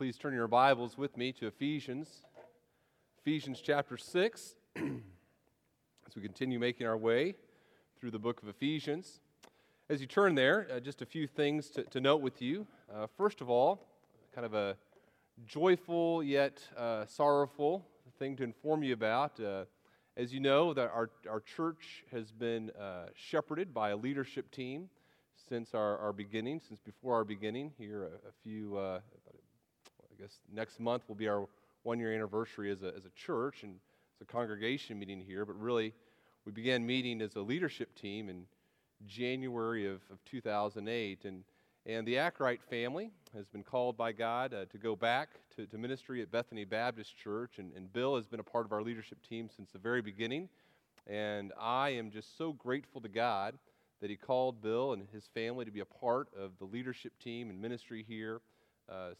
Please turn your Bibles with me to Ephesians, Ephesians chapter 6, as we continue making our way through the book of Ephesians. As you turn there, uh, just a few things to, to note with you. Uh, first of all, kind of a joyful yet uh, sorrowful thing to inform you about. Uh, as you know, that our, our church has been uh, shepherded by a leadership team since our, our beginning, since before our beginning here a, a few, uh, guess next month will be our one year anniversary as a, as a church and as a congregation meeting here, but really we began meeting as a leadership team in January of, of 2008. And, and the Ackright family has been called by God uh, to go back to, to ministry at Bethany Baptist Church. And, and Bill has been a part of our leadership team since the very beginning. And I am just so grateful to God that he called Bill and his family to be a part of the leadership team and ministry here. Uh,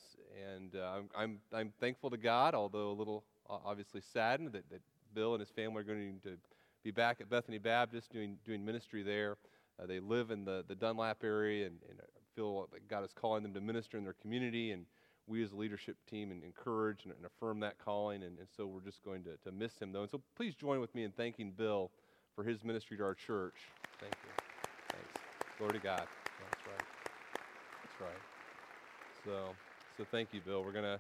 and uh, I'm, I'm, I'm, thankful to God, although a little obviously saddened that, that Bill and his family are going to be back at Bethany Baptist doing, doing ministry there. Uh, they live in the, the Dunlap area and, and feel that God is calling them to minister in their community. And we as a leadership team and encourage and, and affirm that calling. And, and, so we're just going to, to miss him, though. And so please join with me in thanking Bill for his ministry to our church. Thank you. Thanks. Glory to God. That's right. That's right. So, so thank you, Bill. We're gonna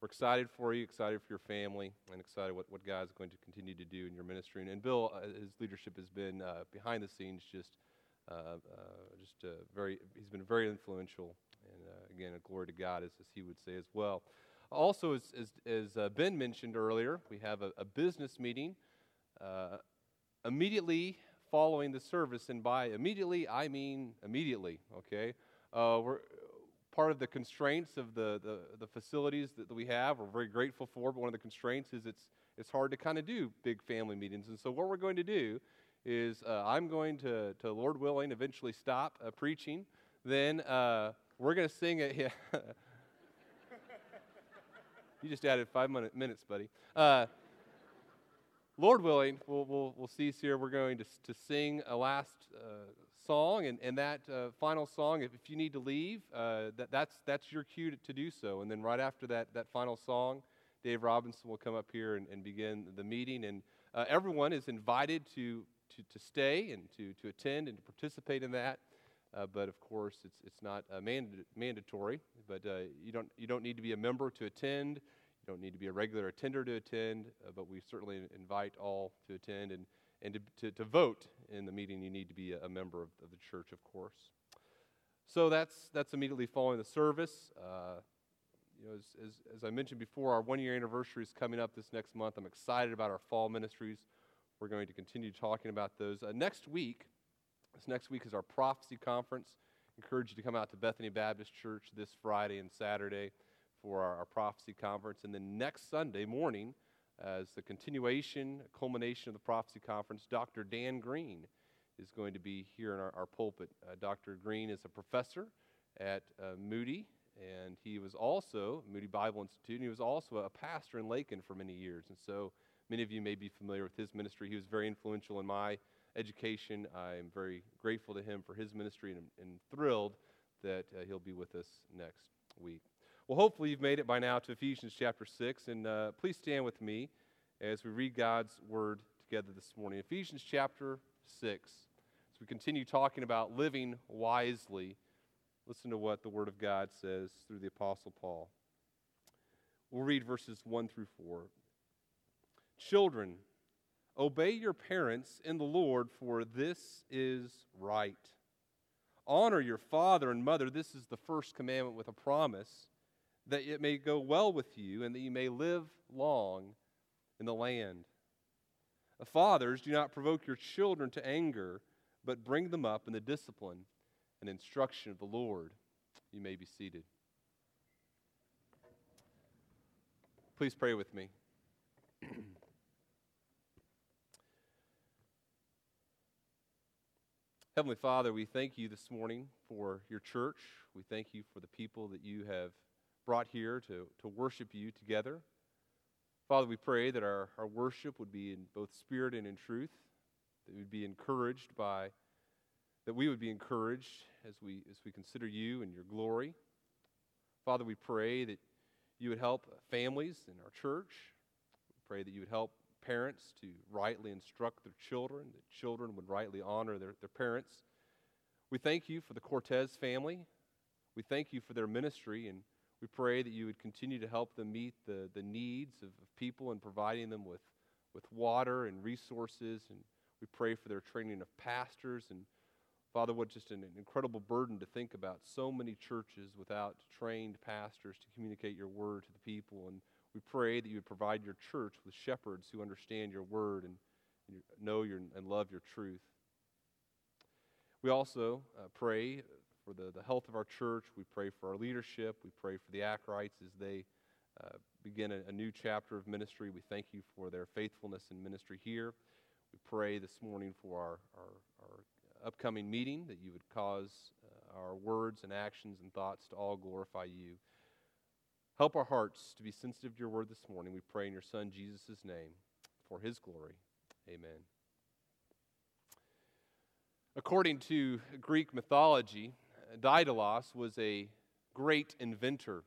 we're excited for you, excited for your family, and excited what, what God's going to continue to do in your ministry. And, and Bill, uh, his leadership has been uh, behind the scenes, just uh, uh just uh, very. He's been very influential, and uh, again, a glory to God, as, as he would say as well. Also, as as, as Ben mentioned earlier, we have a, a business meeting immediately following the service, and by immediately, I mean immediately, okay? We're, part of the constraints of the, the, the facilities that, we have, we're very grateful for, but one of the constraints is it's, it's hard to kind of do big family meetings. And so, what we're going to do is uh, I'm going to, to, Lord willing, eventually stop uh, preaching. Then uh, we're going to sing it. Yeah. you just added five minutes, buddy. Uh, Lord willing, we'll, we'll, we'll cease here. We're going to, to sing a last uh, song, and, and that uh, final song, if, you need to leave, uh, that, that's, that's your cue to, to, do so. And then right after that, that final song, Dave Robinson will come up here and, and begin the meeting. And uh, everyone is invited to, to, to stay and to, to attend and to participate in that. Uh, but of course, it's, it's not uh, mand- mandatory. But you, don't, you don't need to be a member to attend You don't need to be a regular attender to attend, uh, but we certainly invite all to attend. And, and to, to, to, vote in the meeting, you need to be a, member of, of, the church, of course. So that's, that's immediately following the service. Uh, you know, as, as, as, I mentioned before, our one year anniversary is coming up this next month. I'm excited about our fall ministries. We're going to continue talking about those. Uh, next week, this next week is our prophecy conference. Encourage you to come out to Bethany Baptist Church this Friday and Saturday for our, our prophecy conference. And then next Sunday morning, as the continuation, culmination of the prophecy conference, Dr. Dan Green is going to be here in our, our pulpit. Uh, Dr. Green is a professor at uh, Moody, and he was also, Moody Bible Institute, and he was also a pastor in Lakin for many years. And so many of you may be familiar with his ministry. He was very influential in my education. I am very grateful to him for his ministry and, and thrilled that uh, he'll be with us next week. Well, hopefully you've made it by now to Ephesians chapter 6. And uh, please stand with me as we read God's word together this morning. Ephesians chapter 6. As we continue talking about living wisely, listen to what the word of God says through the Apostle Paul. We'll read verses 1 through 4. Children, obey your parents in the Lord, for this is right. Honor your father and mother. This is the first commandment with a promise that it may go well with you and that you may live long in the land. Uh, fathers, do not provoke your children to anger, but bring them up in the discipline and instruction of the Lord. You may be seated. Please pray with me. Heavenly Father, we thank you this morning for your church. We thank you for the people that you have brought here to, to worship you together. Father, we pray that our, our worship would be in both spirit and in truth, that we would be encouraged by, that we would be encouraged as we, as we consider you and your glory. Father, we pray that you would help families in our church. We pray that you would help parents to rightly instruct their children, that children would rightly honor their, their parents. We thank you for the Cortez family. We thank you for their ministry, and we pray that you would continue to help them meet the, the needs of, of people and providing them with, with water and resources. And we pray for their training of pastors. And Father, what just an incredible burden to think about so many churches without trained pastors to communicate your word to the people. And we pray that you would provide your church with shepherds who understand your word and, and know your, and love your truth. We also uh, pray for the, the health of our church. We pray for our leadership. We pray for the Akrites as they uh, begin a, a, new chapter of ministry. We thank you for their faithfulness in ministry here. We pray this morning for our, our, our upcoming meeting that you would cause uh, our words and actions and thoughts to all glorify you. Help our hearts to be sensitive to your word this morning. We pray in your Son, Jesus' name, for his glory. Amen. According to Greek mythology, Daedalus was a great inventor.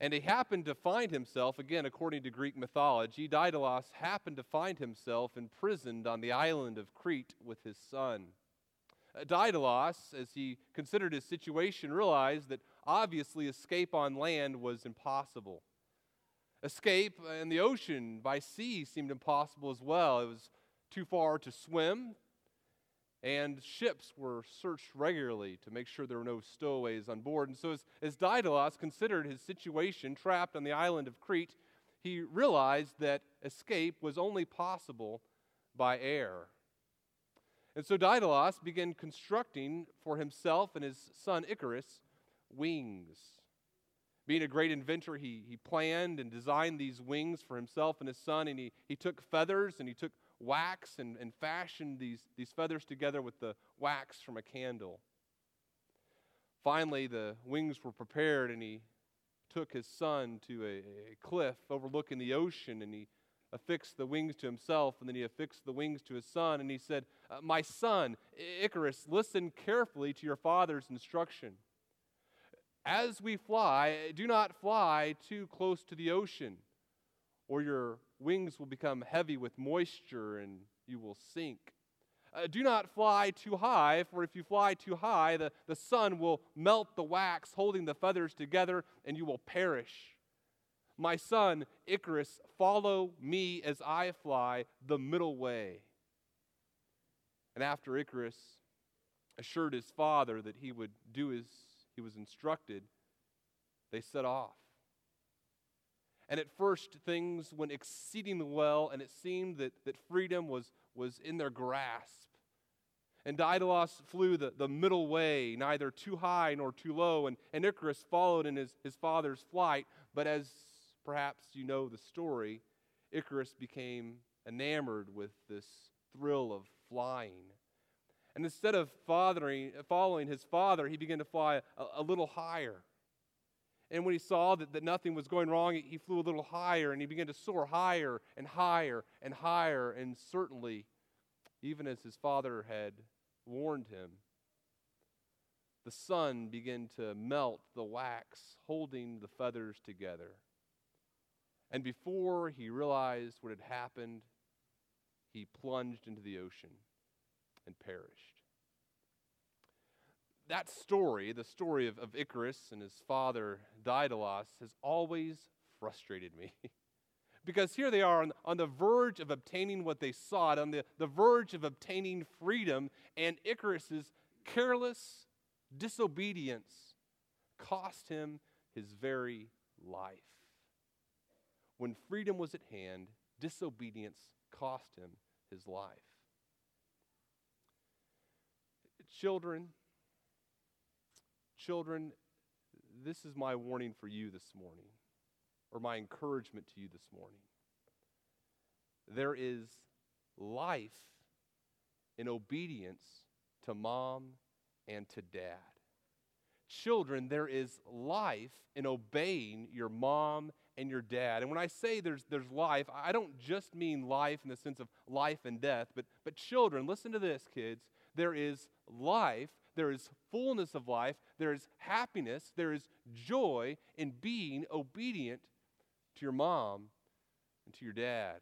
And he happened to find himself, again, according to Greek mythology, Daedalus happened to find himself imprisoned on the island of Crete with his son. Uh, Daedalus, as he considered his situation, realized that obviously escape on land was impossible. Escape in the ocean by sea seemed impossible as well. It was too far to swim, and ships were searched regularly to make sure there were no stowaways on board. And so, as, as Daedalus considered his situation trapped on the island of Crete, he realized that escape was only possible by air. And so Daedalus began constructing for himself and his son Icarus wings. Being a great inventor, he, he planned and designed these wings for himself and his son, and he, he took feathers and he took wax and, and fashioned these, these feathers together with the wax from a candle. Finally, the wings were prepared, and he took his son to a, a cliff overlooking the ocean, and he affixed the wings to himself, and then he affixed the wings to his son, and he said, uh, My son, Icarus, listen carefully to your father's instruction. As we fly, do not fly too close to the ocean, or your wings will become heavy with moisture and you will sink. Uh, do not fly too high, for if you fly too high, the, the sun will melt the wax holding the feathers together, and you will perish. My son, Icarus, follow me as I fly the middle way. And after Icarus assured his father that he would do as he was instructed, they set off. And at first, things went exceedingly well, and it seemed that, that freedom was, was in their grasp. And Daedalus flew the, the middle way, neither too high nor too low, and, and Icarus followed in his, his father's flight. But as perhaps you know the story, Icarus became enamored with this thrill of flying. And instead of fathering, following his father, he began to fly a, a little higher. And when he saw that, that nothing was going wrong, he flew a little higher and he began to soar higher and higher and higher. And certainly, even as his father had warned him, the sun began to melt the wax holding the feathers together. And before he realized what had happened, he plunged into the ocean and perished. That story, the story of, of Icarus and his father Daedalus, has always frustrated me. because here they are on, on the verge of obtaining what they sought, on the, the verge of obtaining freedom, and Icarus's careless disobedience cost him his very life. When freedom was at hand, disobedience cost him his life. Children, children, this is my warning for you this morning, or my encouragement to you this morning. There is life in obedience to mom and to dad. Children, there is life in obeying your mom and your dad. And when I say there's, there's life, I don't just mean life in the sense of life and death, but, but children, listen to this, kids. There is life, there is fullness of life, there is happiness, there is joy in being obedient to your mom and to your dad.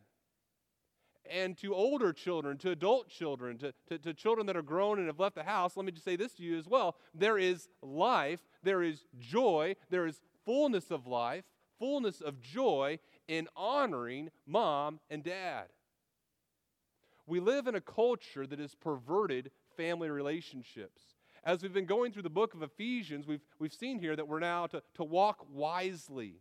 And to older children, to adult children, to, to, to, children that are grown and have left the house, let me just say this to you as well. There is life, there is joy, there is fullness of life, fullness of joy in honoring mom and dad. We live in a culture that has perverted family relationships. As we've been going through the book of Ephesians, we've, we've seen here that we're now to, to walk wisely.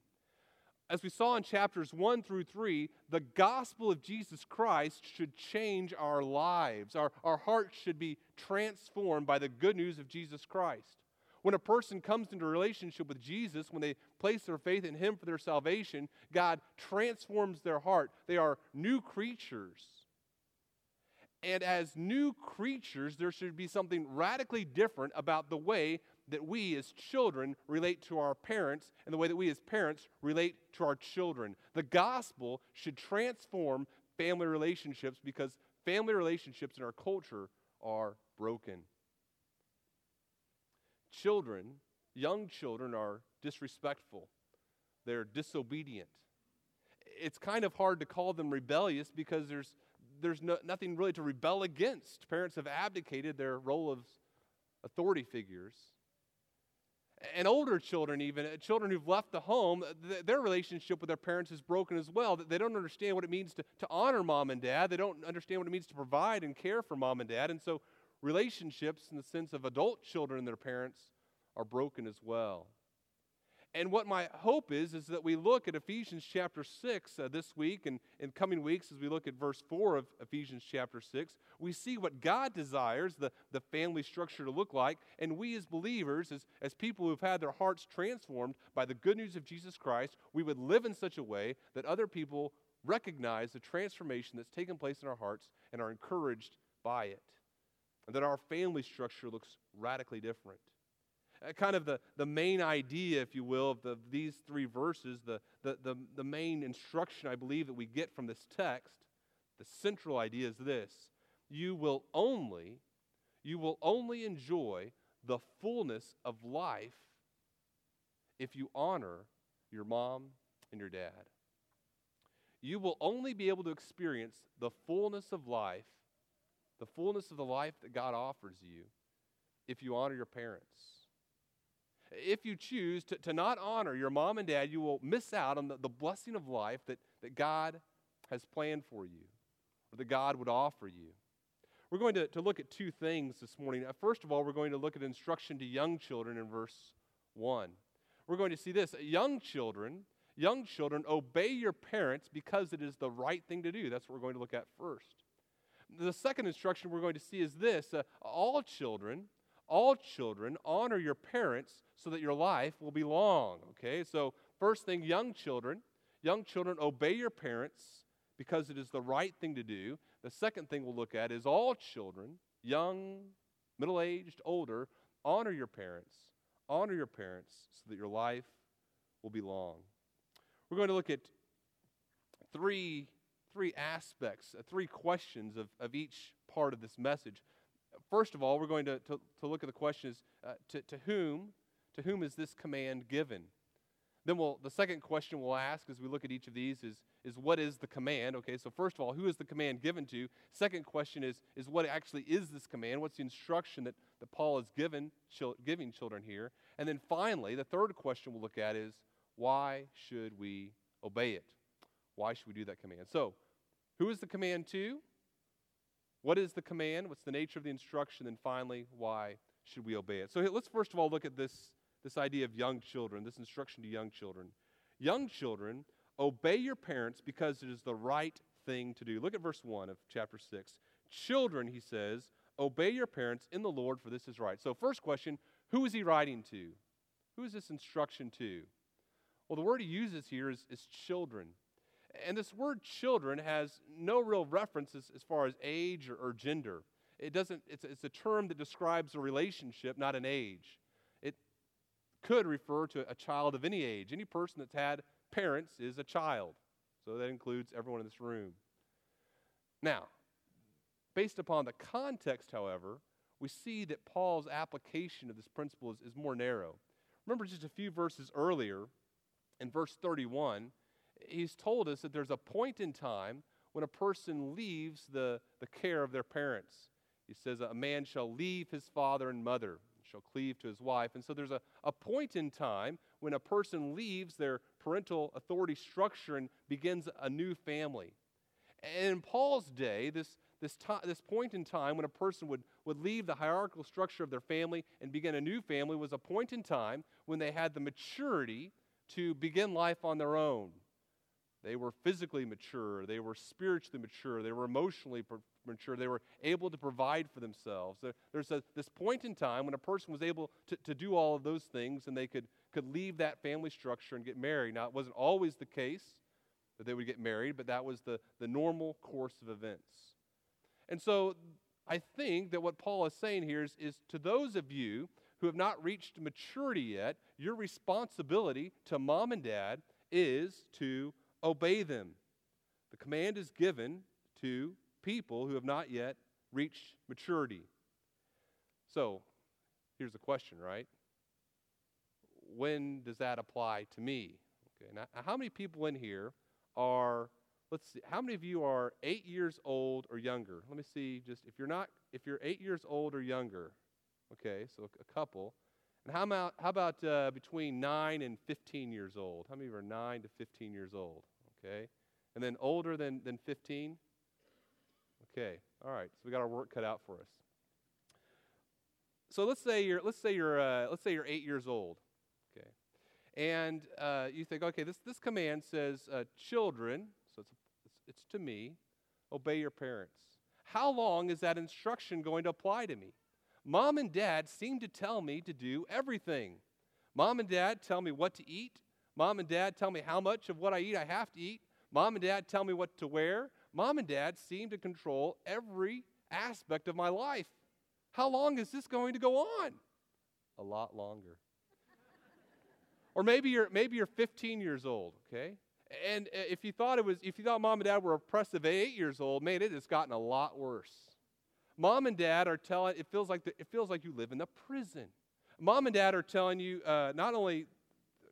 As we saw in chapters 1 through 3, the gospel of Jesus Christ should change our lives. Our, our hearts should be transformed by the good news of Jesus Christ. When a person comes into relationship with Jesus, when they place their faith in Him for their salvation, God transforms their heart. They are new creatures. And as new creatures, there should be something radically different about the way that we as children relate to our parents and the way that we as parents relate to our children. The gospel should transform family relationships because family relationships in our culture are broken. Children, young children, are disrespectful, they're disobedient. It's kind of hard to call them rebellious because there's there's no, nothing really to rebel against. Parents have abdicated their role of authority figures. And older children, even uh, children who've left the home, th- their relationship with their parents is broken as well. They don't understand what it means to, to honor mom and dad. They don't understand what it means to provide and care for mom and dad. And so, relationships, in the sense of adult children and their parents, are broken as well. And what my hope is, is that we look at Ephesians chapter 6 uh, this week and in coming weeks, as we look at verse 4 of Ephesians chapter 6, we see what God desires the, the family structure to look like. And we as believers, as, as people who've had their hearts transformed by the good news of Jesus Christ, we would live in such a way that other people recognize the transformation that's taken place in our hearts and are encouraged by it. And that our family structure looks radically different. Uh, kind of the, the main idea, if you will, of the, these three verses, the, the, the, the main instruction I believe that we get from this text, the central idea is this you will only, you will only enjoy the fullness of life if you honor your mom and your dad. You will only be able to experience the fullness of life, the fullness of the life that God offers you, if you honor your parents if you choose to, to not honor your mom and dad, you will miss out on the, the blessing of life that, that God has planned for you or that God would offer you. We're going to, to look at two things this morning. Uh, first of all, we're going to look at instruction to young children in verse 1. We're going to see this young children, young children, obey your parents because it is the right thing to do. That's what we're going to look at first. The second instruction we're going to see is this uh, all children, all children, honor your parents so that your life will be long. Okay, so first thing, young children, young children, obey your parents because it is the right thing to do. The second thing we'll look at is all children, young, middle aged, older, honor your parents. Honor your parents so that your life will be long. We're going to look at three, three aspects, uh, three questions of, of each part of this message. First of all, we're going to, to, to look at the question is uh, to, to whom to whom is this command given? Then we'll, the second question we'll ask as we look at each of these is, is what is the command? Okay, so first of all, who is the command given to? Second question is, is what actually is this command? What's the instruction that, that Paul is given, chil- giving children here? And then finally, the third question we'll look at is why should we obey it? Why should we do that command? So, who is the command to? What is the command? What's the nature of the instruction? And finally, why should we obey it? So let's first of all look at this this idea of young children, this instruction to young children. Young children, obey your parents because it is the right thing to do. Look at verse 1 of chapter 6. Children, he says, obey your parents in the Lord, for this is right. So, first question who is he writing to? Who is this instruction to? Well, the word he uses here is, is children. And this word children has no real reference as, as far as age or, or gender. It doesn't, it's, it's a term that describes a relationship, not an age It could refer to a child of any age. Any person that's had parents is a child. So that includes everyone in this room. Now, based upon the context, however, we see that Paul's application of this principle is, is more narrow. Remember just a few verses earlier, in verse 31, he's told us that there's a point in time when a person leaves the, the care of their parents. He says, A man shall leave his father and mother, shall cleave to his wife. And so there's a, a point in time when a person leaves their parental authority structure and begins a new family. And in Paul's day, this, this, this point in time when a person would, would leave the hierarchical structure of their family and begin a new family was a point in time when they had the maturity to begin life on their own. They were physically mature, they were spiritually mature, they were emotionally mature, they were able to provide for themselves. There, there's a, this point in time when a person was able to, to do all of those things and they could, could leave that family structure and get married. Now, it wasn't always the case that they would get married, but that was the, the normal course of events. And so I think that what Paul is saying here is, is to those of you who have not reached maturity yet, your responsibility to mom and dad is to obey them. The command is given to people who have not yet reached maturity. So, here's the question, right? When does that apply to me? Okay, now, how many people in here are, let's see, how many of you are eight years old or younger? Let me see, just if you're not, if you're eight years old or younger, okay, so a couple. And how about, how about uh, between 9 and 15 years old? How many of you are 9 to 15 years old? Okay. And then older than, than 15? Okay. All right. So we got our work cut out for us. So let's say you're let's say you're uh, let's say you're eight years old, okay, and uh, you think, okay, this this command says, uh, children, so it's, it's it's to me, obey your parents. How long is that instruction going to apply to me? Mom and dad seem to tell me to do everything. Mom and dad tell me what to eat. Mom and dad tell me how much of what I eat I have to eat. Mom and dad tell me what to wear. Mom and dad seem to control every aspect of my life. How long is this going to go on? A lot longer. or maybe you're maybe you're 15 years old, okay? And uh, if you thought it was if you thought mom and dad were oppressive at 8 years old, man, it has gotten a lot worse. Mom and dad are telling it feels like the, it feels like you live in a prison. Mom and dad are telling you uh, not only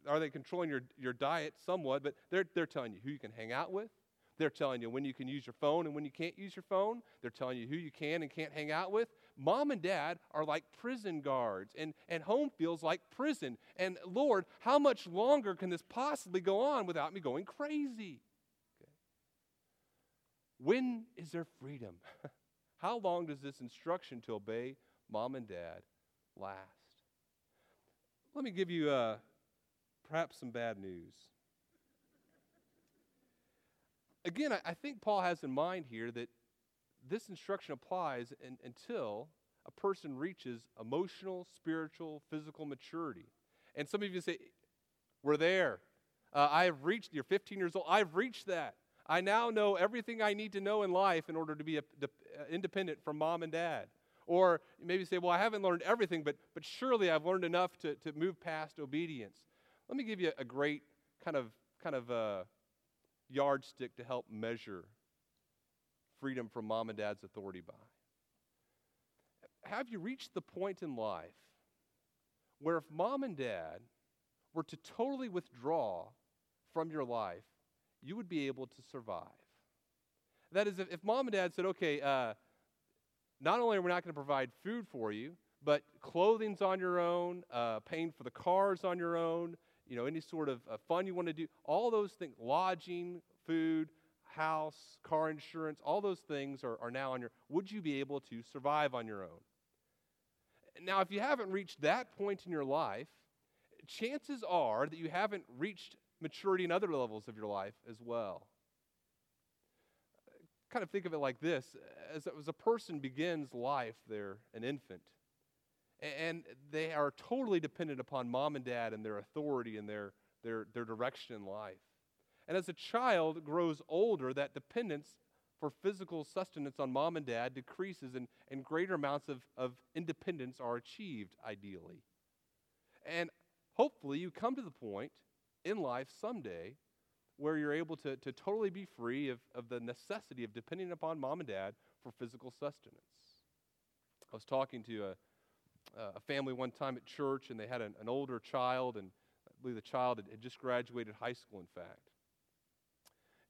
are they controlling your, your diet somewhat, but they're, they're telling you who you can hang out with. They're telling you when you can use your phone and when you can't use your phone. They're telling you who you can and can't hang out with. Mom and dad are like prison guards, and, and home feels like prison. And Lord, how much longer can this possibly go on without me going crazy? Okay. When is there freedom? how long does this instruction to obey mom and dad last? Let me give you a, perhaps some bad news. Again, I, I think Paul has in mind here that this instruction applies in, until a person reaches emotional, spiritual, physical maturity. And some of you say, We're there. Uh, I have reached, you're 15 years old, I've reached that. I now know everything I need to know in life in order to be a, uh, independent from mom and dad. Or maybe say, Well, I haven't learned everything, but, but surely I've learned enough to, to move past obedience. Let me give you a great kind of kind of uh, yardstick to help measure freedom from mom and dad's authority by. Have you reached the point in life where if mom and dad were to totally withdraw from your life, you would be able to survive? That is, if, if mom and dad said, okay, uh, not only are we not going to provide food for you, but clothing's on your own, uh, paying for the cars on your own, you know, any sort of uh, fun you want to do, all those things, lodging, food, house, car insurance, all those things are, are now on your, would you be able to survive on your own? Now, if you haven't reached that point in your life, chances are that you haven't reached maturity in other levels of your life as well. Kind of think of it like this as, as a person begins life, they're an infant and they are totally dependent upon mom and dad and their authority and their, their, their direction in life. And as a child grows older, that dependence for physical sustenance on mom and dad decreases and, and greater amounts of, of independence are achieved, ideally. And hopefully, you come to the point in life someday where you're able to, to totally be free of, of the necessity of depending upon mom and dad for physical sustenance. I was talking to a, a family one time at church, and they had an, an older child, and I believe the child had, had just graduated high school, in fact.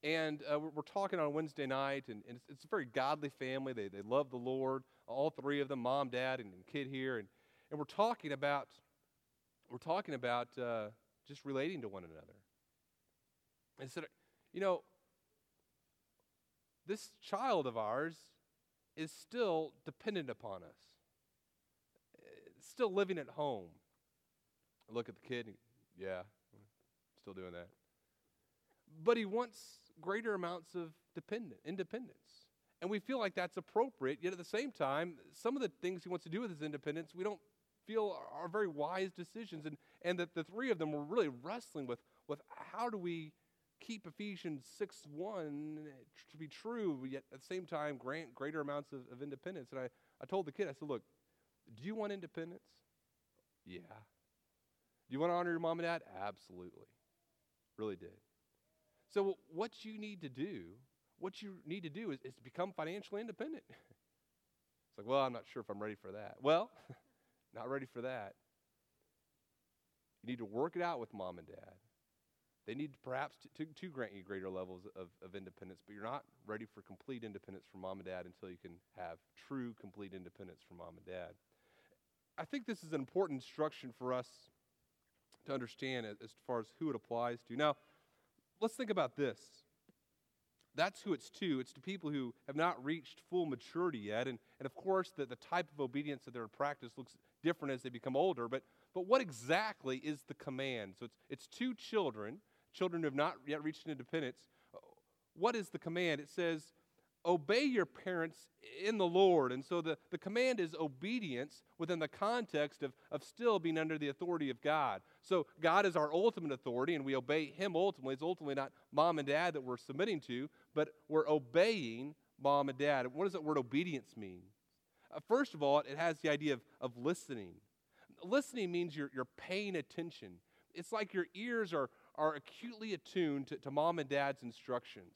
And uh, we're, talking on Wednesday night, and, and it's, it's, a very godly family. They, they love the Lord, all three of them, mom, dad, and, and kid here. And, and we're talking about, we're talking about uh, just relating to one another. And said, you know, this child of ours is still dependent upon us, eh, still living at home. I look at the kid, yeah, still doing that. But he wants greater amounts of dependent, independence. And we feel like that's appropriate, yet at the same time, some of the things he wants to do with his independence, we don't feel are, are very wise decisions. And, and that the three of them were really wrestling with, with how do we keep Ephesians 6 1 to be true, yet at the same time grant greater amounts of, of independence. And I, I told the kid, I said, Look, do you want independence? Yeah. Do you want to honor your mom and dad? Absolutely. Really did. So, what you need to do, what you need to do is, is become financially independent. it's like, well, I'm not sure if I'm ready for that. Well, not ready for that. You need to work it out with mom and dad. They need perhaps to, to, to, grant you greater levels of, of independence, but you're not ready for complete independence from mom and dad until you can have true, complete independence from mom and dad. I think this is an important instruction for us to understand as, far as who it applies to. Now, let's think about this. That's who it's to. It's to people who have not reached full maturity yet. And, and of course, the, the type of obedience that they're in practice looks different as they become older. But, but what exactly is the command? So it's, it's two children children who have not yet reached independence, what is the command? It says, obey your parents in the Lord. And so the, the command is obedience within the context of, of still being under the authority of God. So God is our ultimate authority, and we obey Him ultimately. It's ultimately not mom and dad that we're submitting to, but we're obeying mom and dad. What does that word obedience mean? Uh, first of all, it has the idea of, of listening. Listening means you're, you're paying attention. It's like your ears are, are acutely attuned to, to mom and dad's instructions.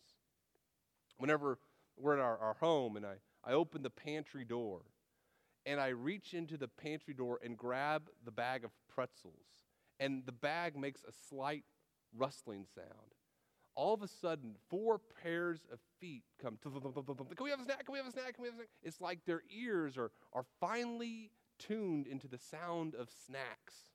Whenever we're in our, our home and I, I open the pantry door and I reach into the pantry door and grab the bag of pretzels, and the bag makes a slight rustling sound. All of a sudden, four pairs of feet come. Can we have a snack? Can we have a snack? Can we have a snack? It's like their ears are, are finely tuned into the sound of snacks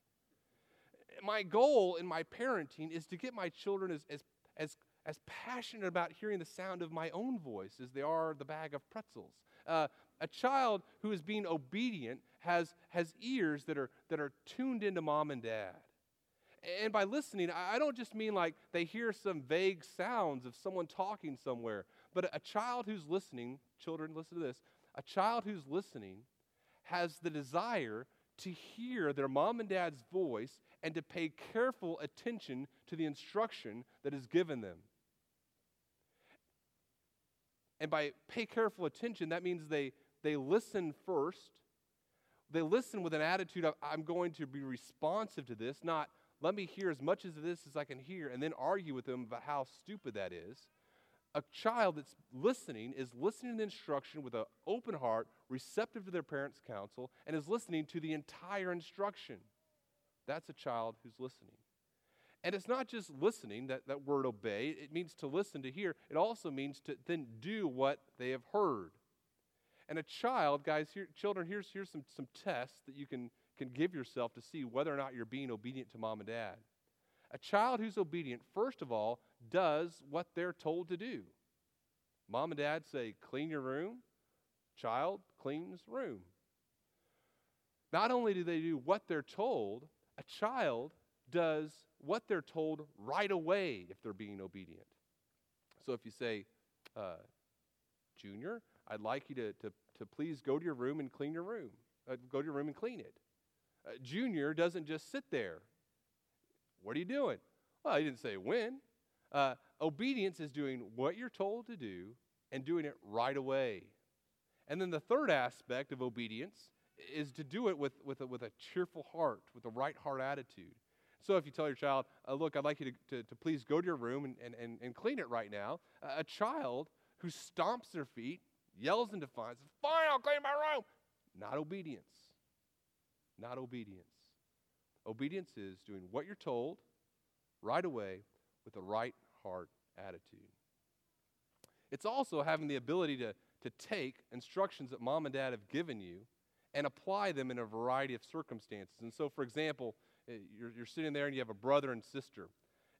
my goal in my parenting is to get my children as, as, as, as passionate about hearing the sound of my own voice as they are the bag of pretzels. Uh, a child who is being obedient has, has ears that are, that are tuned into mom and dad. And by listening, I don't just mean like they hear some vague sounds of someone talking somewhere, but a child who's listening, children, listen to this, a child who's listening has the desire to hear their mom and dad's voice and to pay careful attention to the instruction that is given them. And by pay careful attention, that means they, they listen first. They listen with an attitude of, I'm going to be responsive to this, not let me hear as much of this as I can hear and then argue with them about how stupid that is. A child that's listening is listening to the instruction with an open heart, receptive to their parents' counsel, and is listening to the entire instruction. That's a child who's listening. And it's not just listening, that, that word obey. It means to listen, to hear. It also means to then do what they have heard. And a child, guys, here, children, here's, here's some, some tests that you can, can give yourself to see whether or not you're being obedient to mom and dad. A child who's obedient, first of all, does what they're told to do. Mom and dad say, clean your room. Child cleans room. Not only do they do what they're told, a child does what they're told right away if they're being obedient. So if you say, uh, Junior, I'd like you to, to, to please go to your room and clean your room, uh, go to your room and clean it. Uh, junior doesn't just sit there. What are you doing? Well, he didn't say when. Uh, obedience is doing what you're told to do and doing it right away. And then the third aspect of obedience is to do it with, with, a, with a cheerful heart, with a right heart attitude. So if you tell your child, uh, look, I'd like you to, to, to, please go to your room and, and, and, and clean it right now, uh, a child who stomps their feet, yells in defiance, fine, I'll clean my room, not obedience. Not obedience. Obedience is doing what you're told right away with the right heart attitude. It's also having the ability to, to take instructions that mom and dad have given you and apply them in a variety of circumstances. And so, for example, eh, you're, you're sitting there and you have a brother and sister,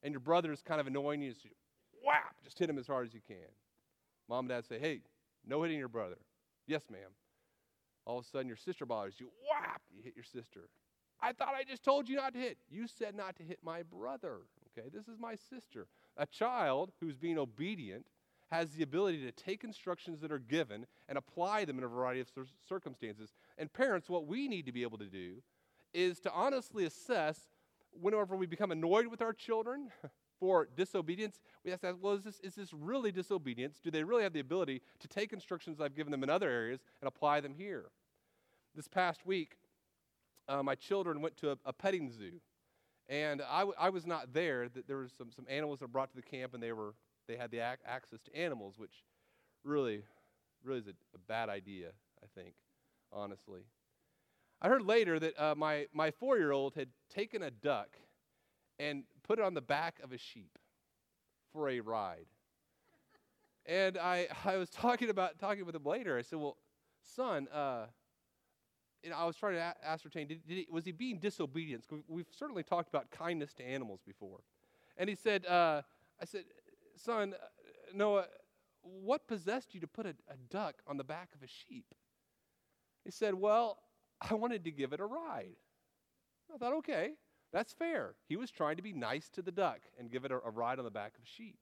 and your brother is kind of annoying you, so you whap, just hit him as hard as you can. Mom and dad say, hey, no hitting your brother. Yes, ma'am. All of a sudden, your sister bothers you. Whap! You hit your sister. I thought I just told you not to hit. You said not to hit my brother. Okay, this is my sister. A child who's being obedient has the ability to take instructions that are given and apply them in a variety of circumstances. And parents, what we need to be able to do is to honestly assess whenever we become annoyed with our children for disobedience, we have to ask, well, is this, is this really disobedience? Do they really have the ability to take instructions I've given them in other areas and apply them here? This past week, uh, my children went to a, a petting zoo. And I, w- I was not there. There were some, some animals that were brought to the camp, and they were they had the ac- access to animals, which really, really is a, a, bad idea, I think, honestly. I heard later that uh, my, my four year old had taken a duck and put it on the back of a sheep for a ride. and I, I was talking about talking with him later. I said, "Well, son, uh, you know, I was trying to a- ascertain did, did he, was he being disobedient? We've certainly talked about kindness to animals before." And he said, uh, "I said, Son, uh, Noah, what possessed you to put a, a duck on the back of a sheep? He said, Well, I wanted to give it a ride. I thought, okay, that's fair. He was trying to be nice to the duck and give it a, a ride on the back of a sheep.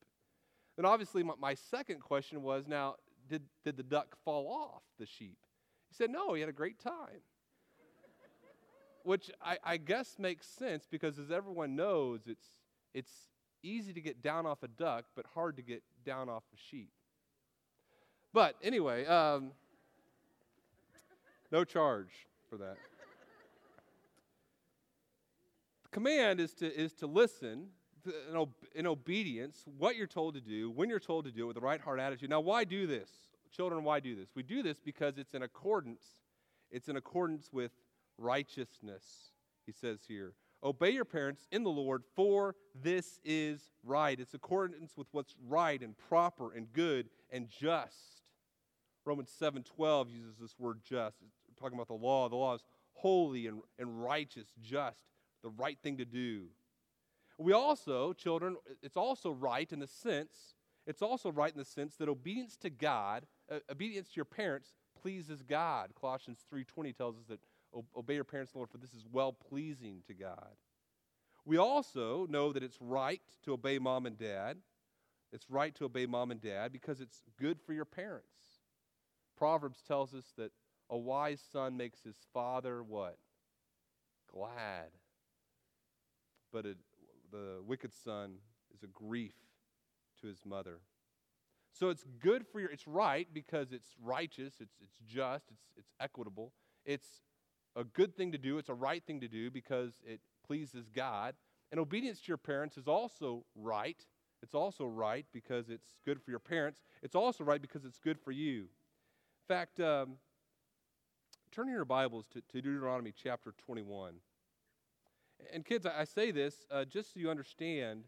Then, obviously, my, my, second question was now, did, did the duck fall off the sheep? He said, no, he had a great time. Which I, I guess makes sense because, as everyone knows, it's, it's easy to get down off a duck, but hard to get down off a sheep. But anyway, um, no charge for that. the command is to, is to listen in, in obedience, what you're told to do, when you're told to do it with the right heart attitude. Now, why do this? Children, why do this? We do this because it's in accordance. It's in accordance with righteousness, he says here. Obey your parents in the Lord, for this is right. It's accordance with what's right and proper and good and just. Romans 7:12 uses this word just. It's talking about the law. The law is holy and, and righteous, just, the right thing to do. We also, children, it's also right in the sense, it's also right in the sense that obedience to God, uh, obedience to your parents pleases God. Colossians 3:20 tells us that obey your parents, Lord, for this is well pleasing to God. We also know that it's right to obey mom and dad. It's right to obey mom and dad because it's good for your parents. Proverbs tells us that a wise son makes his father what? Glad. But the wicked son is a grief to his mother. So it's good for your, it's right because it's righteous, it's, it's just, it's, it's equitable. It's a good thing to do, it's a right thing to do because it pleases God. And obedience to your parents is also right. It's also right because it's good for your parents. It's also right because it's good for you. In fact, um, turn in your Bibles to, to, Deuteronomy chapter 21. And kids, I, I say this uh, just so you understand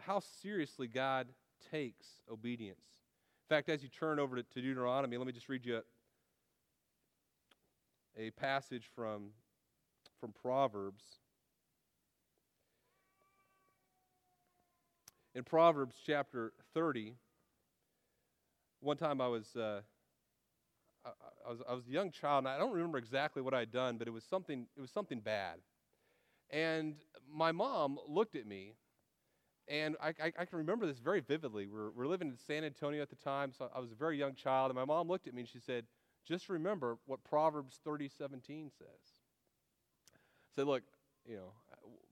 how seriously God takes obedience. In fact, as you turn over to, to Deuteronomy, let me just read you a passage from, from Proverbs. In Proverbs chapter 30, one time I was, uh, I, I, was, I was a young child, and I don't remember exactly what I'd done, but it was something, it was something bad. And my mom looked at me, and I, I, I can remember this very vividly. We're, we're living in San Antonio at the time, so I was a very young child, and my mom looked at me and she said, just remember what Proverbs 30, 17 says. Say, look, you know,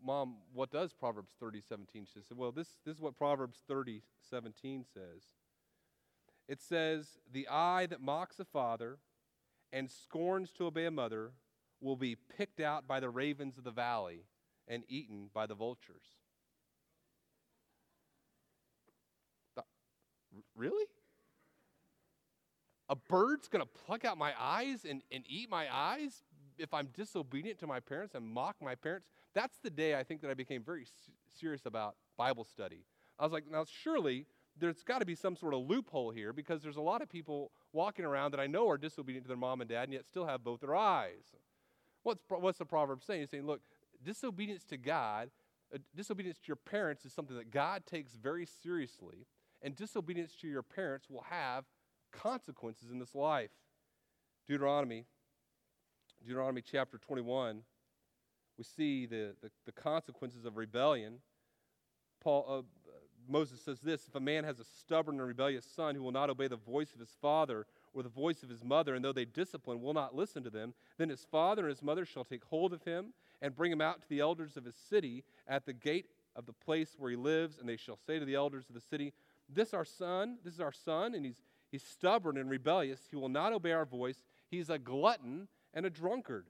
Mom, what does Proverbs 30, 17 say? Well, this, this is what Proverbs 30, 17 says. It says, The eye that mocks a father and scorns to obey a mother will be picked out by the ravens of the valley and eaten by the vultures. Really? A bird's going to pluck out my eyes and, and eat my eyes if I'm disobedient to my parents and mock my parents? That's the day I think that I became very serious about Bible study. I was like, now surely there's got to be some sort of loophole here because there's a lot of people walking around that I know are disobedient to their mom and dad and yet still have both their eyes. What's, what's the proverb saying? It's saying, look, disobedience to God, uh, disobedience to your parents is something that God takes very seriously, and disobedience to your parents will have consequences in this life. Deuteronomy, Deuteronomy chapter 21, we see the, the, the consequences of rebellion. Paul, uh, Moses says this If a man has a stubborn and rebellious son who will not obey the voice of his father or the voice of his mother, and though they discipline, will not listen to them, then his father and his mother shall take hold of him and bring him out to the elders of his city at the gate of the place where he lives, and they shall say to the elders of the city, This our son, this is our son, and he's he's stubborn and rebellious. He will not obey our voice. He's a glutton and a drunkard.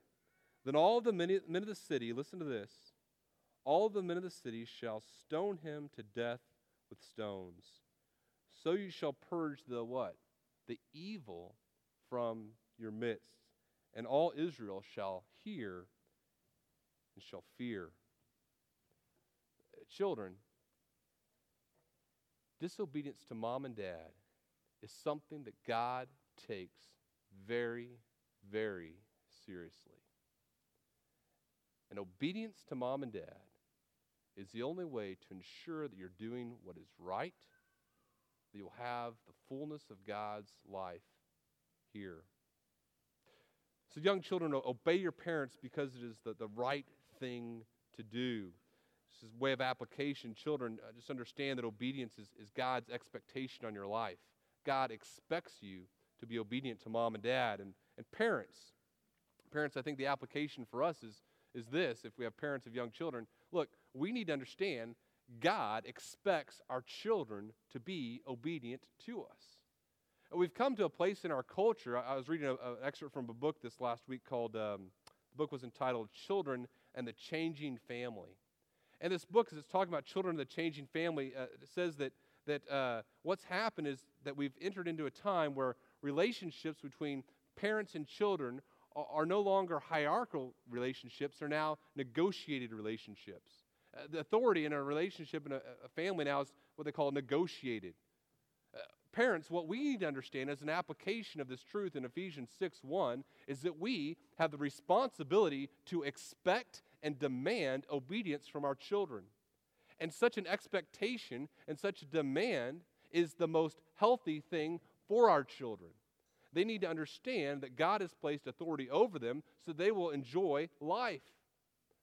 Then all the men, of the city, listen to this, all the men of the city shall stone him to death with stones. So you shall purge the what? The evil from your midst. And all Israel shall hear and shall fear. Children, disobedience to mom and dad is something that God takes very, very seriously. And obedience to mom and dad is the only way to ensure that you're doing what is right, that you'll have the fullness of God's life here. So, young children, obey your parents because it is the, the right thing to do. This is way of application. Children, uh, just understand that obedience is, is God's expectation on your life. God expects you to be obedient to mom and dad. And, and parents, parents, I think the application for us is, is this if we have parents of young children, look, we need to understand God expects our children to be obedient to us. And we've come to a place in our culture. I was reading an excerpt from a book this last week called, um, the book was entitled Children and the Changing Family. And this book, as it's talking about children and the changing family, uh, says that that uh, what's happened is that we've entered into a time where relationships between parents and children are, are no longer hierarchical relationships, they're now negotiated relationships. Uh, the authority in a relationship in a, a, family now is what they call negotiated. Uh, parents, what we need to understand as an application of this truth in Ephesians 6 1 is that we have the responsibility to expect and demand obedience from our children. And such an expectation and such a demand is the most healthy thing for our children. They need to understand that God has placed authority over them so they will enjoy life,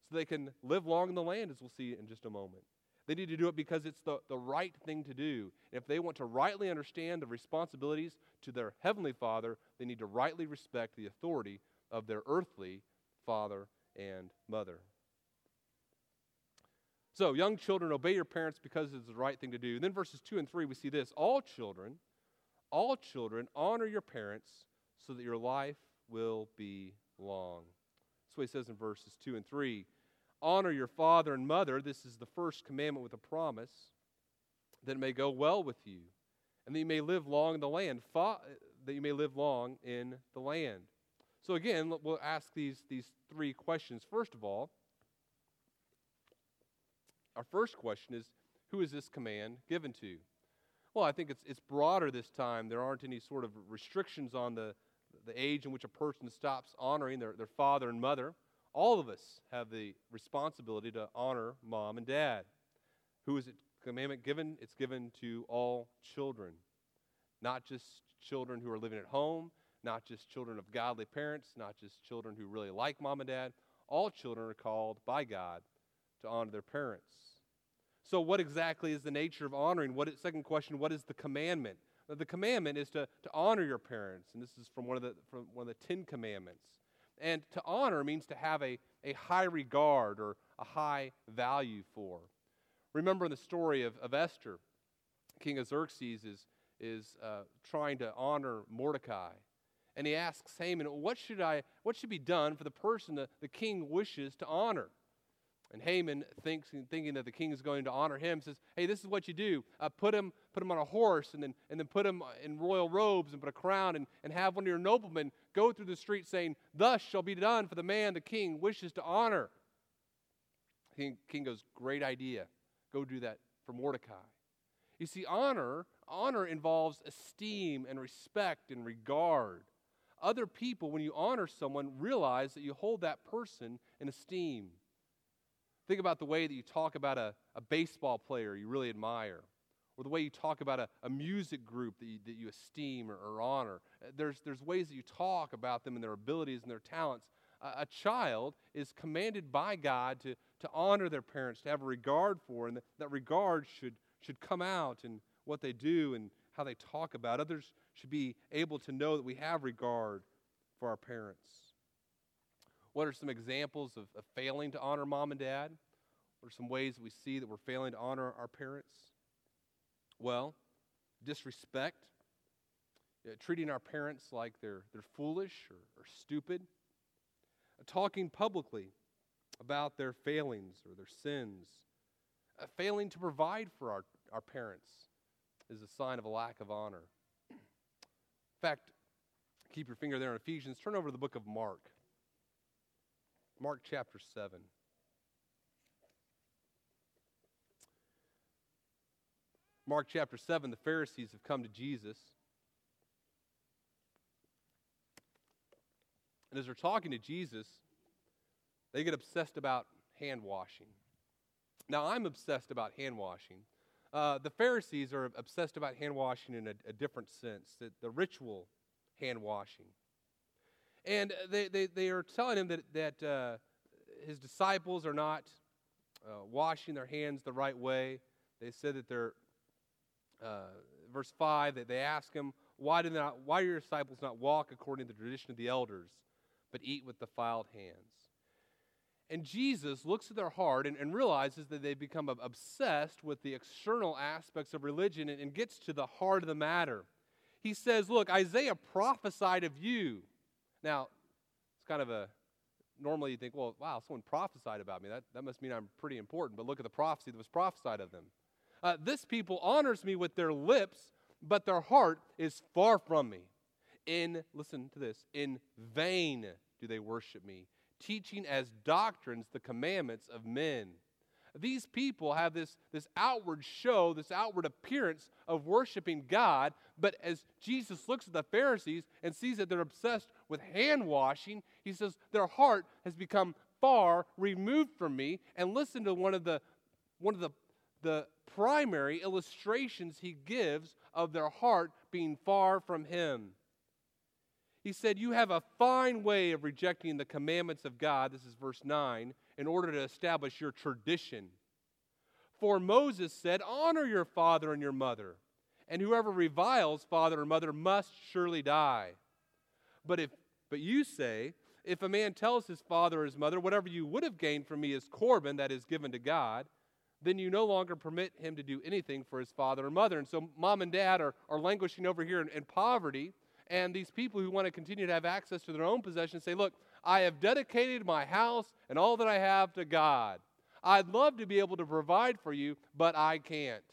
so they can live long in the land, as we'll see in just a moment. They need to do it because it's the, the right thing to do. And if they want to rightly understand the responsibilities to their heavenly Father, they need to rightly respect the authority of their earthly father and mother. So, young children, obey your parents because it's the right thing to do. And then verses 2 and 3, we see this all children, all children, honor your parents so that your life will be long. That's what he says in verses 2 and 3. Honor your father and mother. This is the first commandment with a promise that it may go well with you and that you may live long in the land. Fa- that you may live long in the land. So, again, we'll ask these, these three questions. First of all, our first question is who is this command given to? Well, I think it's, it's broader this time. There aren't any sort of restrictions on the, the age in which a person stops honoring their, their father and mother. All of us have the responsibility to honor mom and dad. Who is it commandment given? It's given to all children, not just children who are living at home, not just children of godly parents, not just children who really like mom and dad. All children are called by God to honor their parents. So, what exactly is the nature of honoring? What is, second question, what is the commandment? The commandment is to, to honor your parents, and this is from one of the from one of the Ten Commandments. And to honor means to have a, a high regard or a high value for. Remember in the story of, of Esther. King Xerxes is, is uh, trying to honor Mordecai. And he asks Haman, what should, I, what should be done for the person that the king wishes to honor? And Haman thinks, thinking that the king is going to honor him, says, "Hey, this is what you do: uh, put him, put him on a horse, and then and then put him in royal robes and put a crown, and, and have one of your noblemen go through the street saying, "Thus shall be done for the man the king wishes to honor." King, king goes, "Great idea. Go do that for Mordecai." You see, honor honor involves esteem and respect and regard. Other people, when you honor someone, realize that you hold that person in esteem. Think about the way that you talk about a, a baseball player you really admire, or the way you talk about a, a music group that you, that you esteem or, or honor. Uh, there's, there's ways that you talk about them and their abilities and their talents. A, a child is commanded by God to, to honor their parents, to have a regard for, and that, that regard should, should come out in what they do and how they talk about. Others should be able to know that we have regard for our parents. What are some examples of, of failing to honor mom and dad? What are some ways we see that we're failing to honor our parents? Well, disrespect, treating our parents like they're, they're foolish or, or stupid, uh, talking publicly about their failings or their sins, uh, failing to provide for our, our parents is a sign of a lack of honor. In fact, keep your finger there in Ephesians. Turn over to the book of Mark. Mark chapter 7. Mark chapter 7, the Pharisees have come to Jesus. And as they're talking to Jesus, they get obsessed about hand washing. Now, I'm obsessed about hand washing. Uh, the Pharisees are obsessed about hand washing in a, a different sense, the, the ritual hand washing. And they, they, they are telling him that, that uh, his disciples are not uh, washing their hands the right way. They said that they're, uh, verse 5, that they ask him, why do, not, why do your disciples not walk according to the tradition of the elders, but eat with defiled hands? And Jesus looks at their heart and, and realizes that they've become obsessed with the external aspects of religion and, and gets to the heart of the matter. He says, Look, Isaiah prophesied of you now, it's kind of a normally you think, well, wow, someone prophesied about me. That, that must mean I'm pretty important. But look at the prophecy that was prophesied of them. Uh, this people honors me with their lips, but their heart is far from me. In, listen to this, in vain do they worship me, teaching as doctrines the commandments of men. These people have this, this outward show, this outward appearance of worshiping God, but as Jesus looks at the Pharisees and sees that they're obsessed with hand washing, he says, Their heart has become far removed from me. And listen to one of the, one of the, the primary illustrations he gives of their heart being far from him. He said, You have a fine way of rejecting the commandments of God. This is verse 9 in order to establish your tradition. For Moses said, Honor your father and your mother, and whoever reviles father or mother must surely die. But if but you say, if a man tells his father or his mother, whatever you would have gained from me is Corban that is given to God, then you no longer permit him to do anything for his father or mother. And so mom and dad are, are languishing over here in, in poverty. And these people who want to continue to have access to their own possessions say, Look, I have dedicated my house and all that I have to God. I'd love to be able to provide for you, but I can't.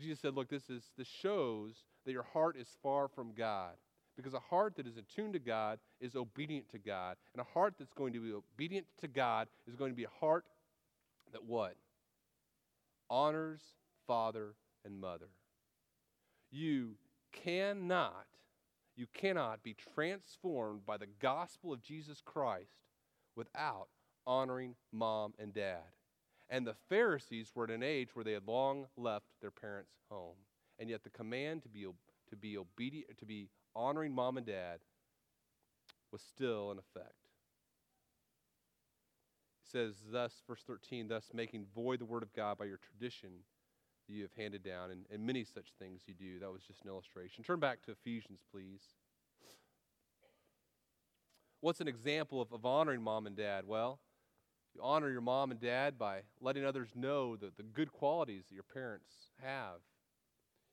Jesus said, Look, this, is, this shows that your heart is far from God. Because a heart that is attuned to God is obedient to God. And a heart that's going to be obedient to God is going to be a heart that what? Honors father and mother. You cannot you cannot be transformed by the gospel of Jesus Christ without honoring mom and dad. And the Pharisees were at an age where they had long left their parents' home. And yet the command to be, to be obedient, to be honoring mom and dad was still in effect. It says, thus, verse 13, thus making void the word of God by your tradition you have handed down, and, and many such things you do. That was just an illustration. Turn back to Ephesians, please. What's an example of, of honoring mom and dad? Well, you honor your mom and dad by letting others know the, the good qualities that your parents have.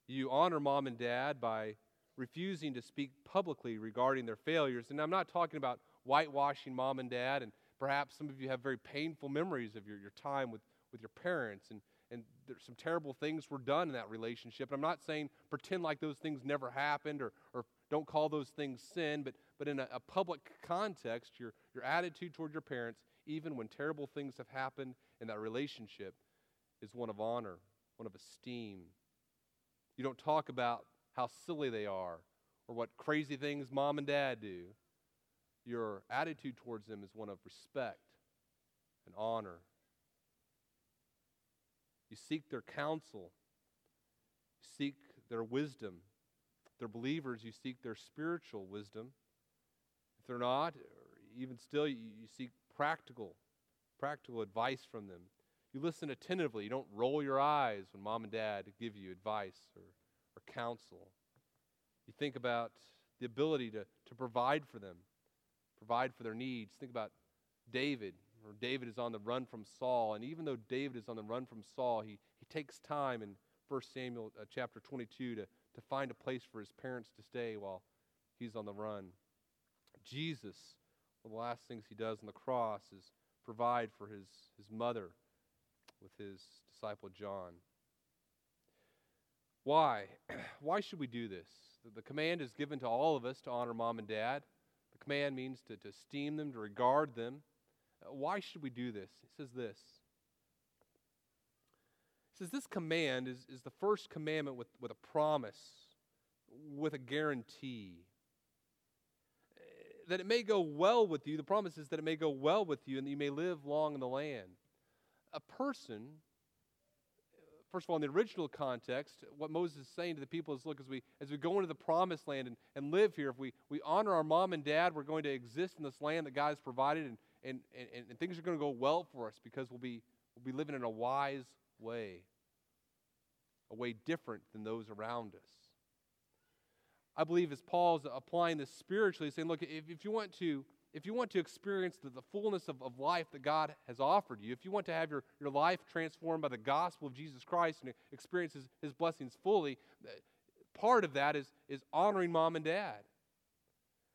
You honor mom and dad by refusing to speak publicly regarding their failures. And I'm not talking about whitewashing mom and dad and perhaps some of you have very painful memories of your, your time with, with your parents, and, and there's some terrible things were done in that relationship. And I'm not saying pretend like those things never happened or, or don't call those things sin, but, but in a, a public context, your, your attitude toward your parents, even when terrible things have happened in that relationship, is one of honor, one of esteem. You don't talk about how silly they are or what crazy things mom and dad do. Your attitude towards them is one of respect and honor. You seek their counsel, you seek their wisdom. If they're believers, you seek their spiritual wisdom. If they're not, even still, you, you seek practical, practical advice from them. You listen attentively. You don't roll your eyes when mom and dad give you advice or, or counsel. You think about the ability to, to provide for them, provide for their needs. Think about David, David is on the run from Saul. And even though David is on the run from Saul, he, he takes time in 1 Samuel uh, chapter 22 to, to find a place for his parents to stay while he's on the run. Jesus, one of the last things he does on the cross is provide for his, his mother with his disciple John. Why? Why should we do this? The command is given to all of us to honor mom and dad. The command means to, to esteem them, to regard them. Why should we do this? He says this. He says this command is, is the first commandment with, with a promise, with a guarantee. Uh, that it may go well with you. The promise is that it may go well with you and that you may live long in the land. A person first of all, in the original context, what Moses is saying to the people is look, as we, as we go into the promised land and, and live here, if we, we honor our mom and dad, we're going to exist in this land that God has provided, and, and, and, and things are going to go well for us because we'll be, we'll be living in a wise way, a way different than those around us. I believe as Paul's applying this spiritually, saying, look, if, if you want to if you want to experience the, the fullness of, of life that God has offered you, if you want to have your, your life transformed by the gospel of Jesus Christ and experience his, his blessings fully, part of that is, is honoring mom and dad.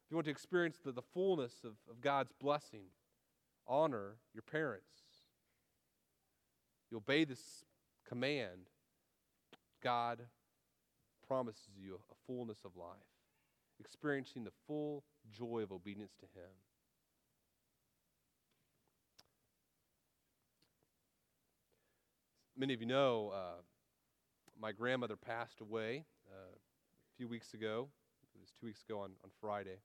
If you want to experience the, the fullness of, of God's blessing, honor your parents. You obey this command, God promises you a fullness of life, experiencing the full joy of obedience to Him. Many of you know uh, my grandmother passed away uh, a few weeks ago. It was two weeks ago on, on Friday.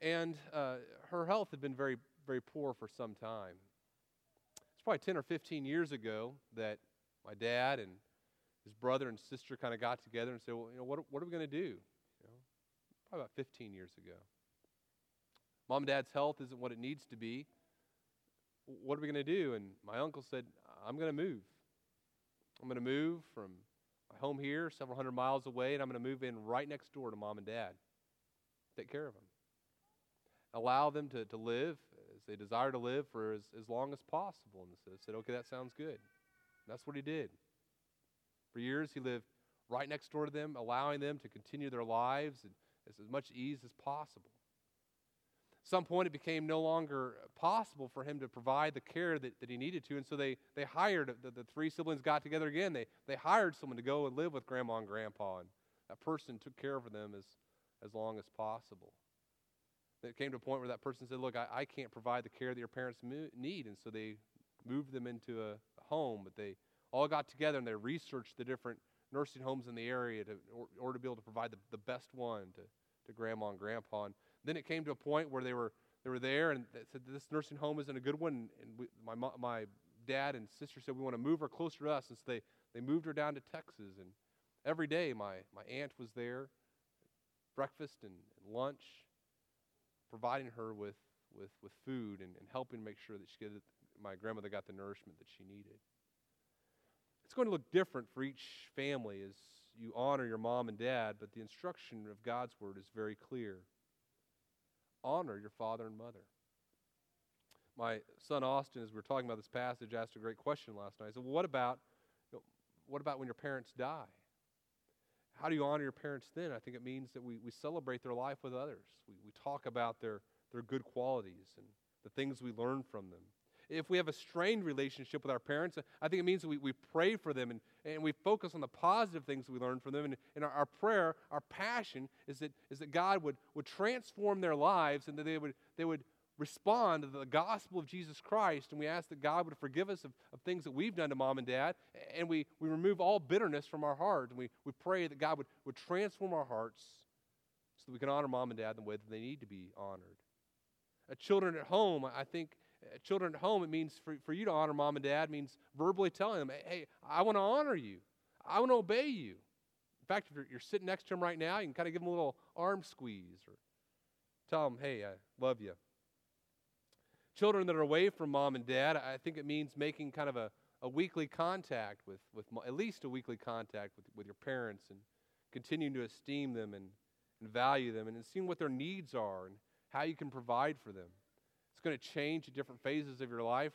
And uh, her health had been very, very poor for some time. It's probably 10 or 15 years ago that my dad and his brother and sister kind of got together and said, Well, you know, what, what are we going to do? probably about 15 years ago. Mom and dad's health isn't what it needs to be. What are we going to do? And my uncle said, I'm going to move. I'm going to move from my home here, several hundred miles away, and I'm going to move in right next door to mom and dad. Take care of them. Allow them to, to live they desire to live for as, as long as possible. And I said, okay, that sounds good. And that's what he did. For years, he lived right next door to them, allowing them to continue their lives and as, as much ease as possible. At some point, it became no longer possible for him to provide the care that, that he needed to, and so they, they hired, the, the three siblings got together again. They, they hired someone to go and live with grandma and grandpa, and that person took care of them as, as long as possible. It came to a point where that person said, Look, I, I can't provide the care that your parents mo- need, and so they moved them into a, home, but they all got together and they researched the different nursing homes in the area to, or, to be able to provide the, the best one to, to grandma and grandpa. And then it came to a point where they were, they were there and said, This nursing home isn't a good one. And we, my, my dad and sister said, We want to move her closer to us. And so they, they moved her down to Texas. And every day, my, my aunt was there, breakfast and, and lunch, providing her with, with, with food and, and helping make sure that she get, my grandmother got the nourishment that she needed. It's going to look different for each family as you honor your mom and dad, but the instruction of God's word is very clear. Honor your father and mother. My son Austin, as we were talking about this passage, asked a great question last night. He said, well, what about, you know, what about when your parents die? How do you honor your parents then? I think it means that we, we celebrate their life with others. We, we talk about their, their good qualities and the things we learn from them. If we have a strained relationship with our parents, I think it means that we, we pray for them and, and we focus on the positive things we learn from them. And, and our, our prayer, our passion is that, is that God would, would transform their lives and that they would, they would respond to the gospel of Jesus Christ. And we ask that God would forgive us of, of things that we've done to mom and dad. And we, we remove all bitterness from our heart. And we, we pray that God would, would transform our hearts so that we can honor mom and dad the way that they need to be honored. Uh, children at home, I think uh, children at home, it means for, for you to honor mom and dad means verbally telling them, hey, I want to honor you. I want to obey you. In fact, if you're, you're, sitting next to them right now, you can kind of give them a little arm squeeze or tell them, hey, I love you. Children that are away from mom and dad, I think it means making kind of a, a weekly contact with, with at least a weekly contact with, with your parents and continuing to esteem them and, and value them and seeing what their needs are and how you can provide for them. It's going to change at different phases of your life.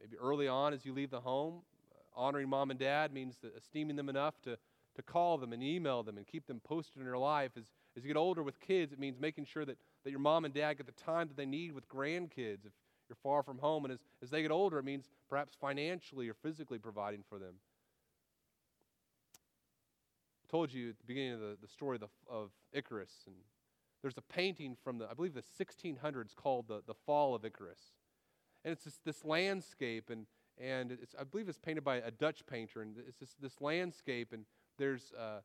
Maybe early on as you leave the home, uh, honoring mom and dad means esteeming them enough to, to call them and email them and keep them posted in your life. As, as you get older with kids, it means making sure that, that your mom and dad get the time that they need with grandkids if you're far from home. And as, as they get older, it means perhaps financially or physically providing for them. I told you at the beginning of the, the story of, the, of Icarus and there's a painting from the, I believe, the 1600s called the, the Fall of Icarus. And it's this, this landscape, and, and it's, I believe it's painted by a Dutch painter. And it's this, this landscape, and there's uh,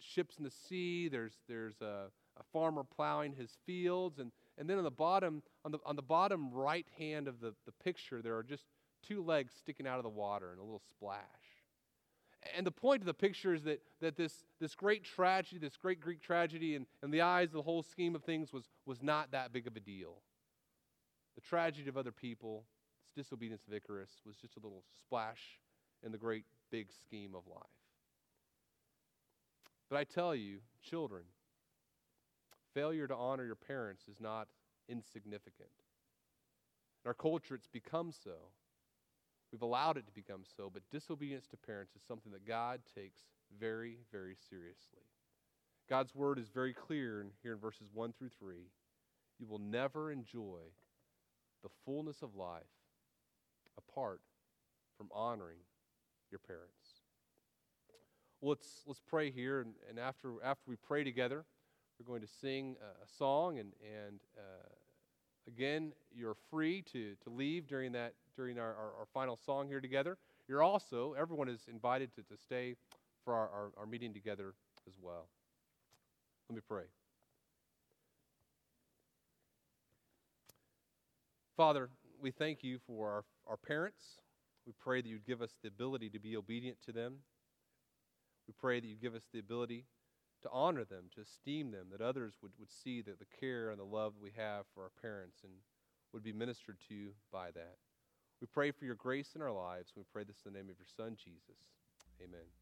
ships in the sea, there's, there's a, a, farmer plowing his fields, and, and then on the bottom, on the, on the bottom right hand of the, the picture, there are just two legs sticking out of the water and a little splash. And the point of the picture is that, that this, this great tragedy, this great Greek tragedy, in, in the eyes of the whole scheme of things, was, was not that big of a deal. The tragedy of other people, this disobedience of Icarus, was just a little splash in the great big scheme of life. But I tell you, children, failure to honor your parents is not insignificant. In our culture, it's become so. We've allowed it to become so, but disobedience to parents is something that God takes very, very seriously. God's word is very clear here in verses 1 through 3. You will never enjoy the fullness of life apart from honoring your parents. Well, let's, let's pray here, and, and after, after we pray together, we're going to sing a, song, and, and uh, again, you're free to, to leave during that during our, our, our, final song here together. You're also, everyone is invited to, to stay for our, our, our meeting together as well. Let me pray. Father, we thank you for our, our parents. We pray that you'd give us the ability to be obedient to them. We pray that you give us the ability to honor them, to esteem them, that others would, would see that the care and the love we have for our parents and would be ministered to by that. We pray for your grace in our lives. We pray this in the name of your Son, Jesus. Amen.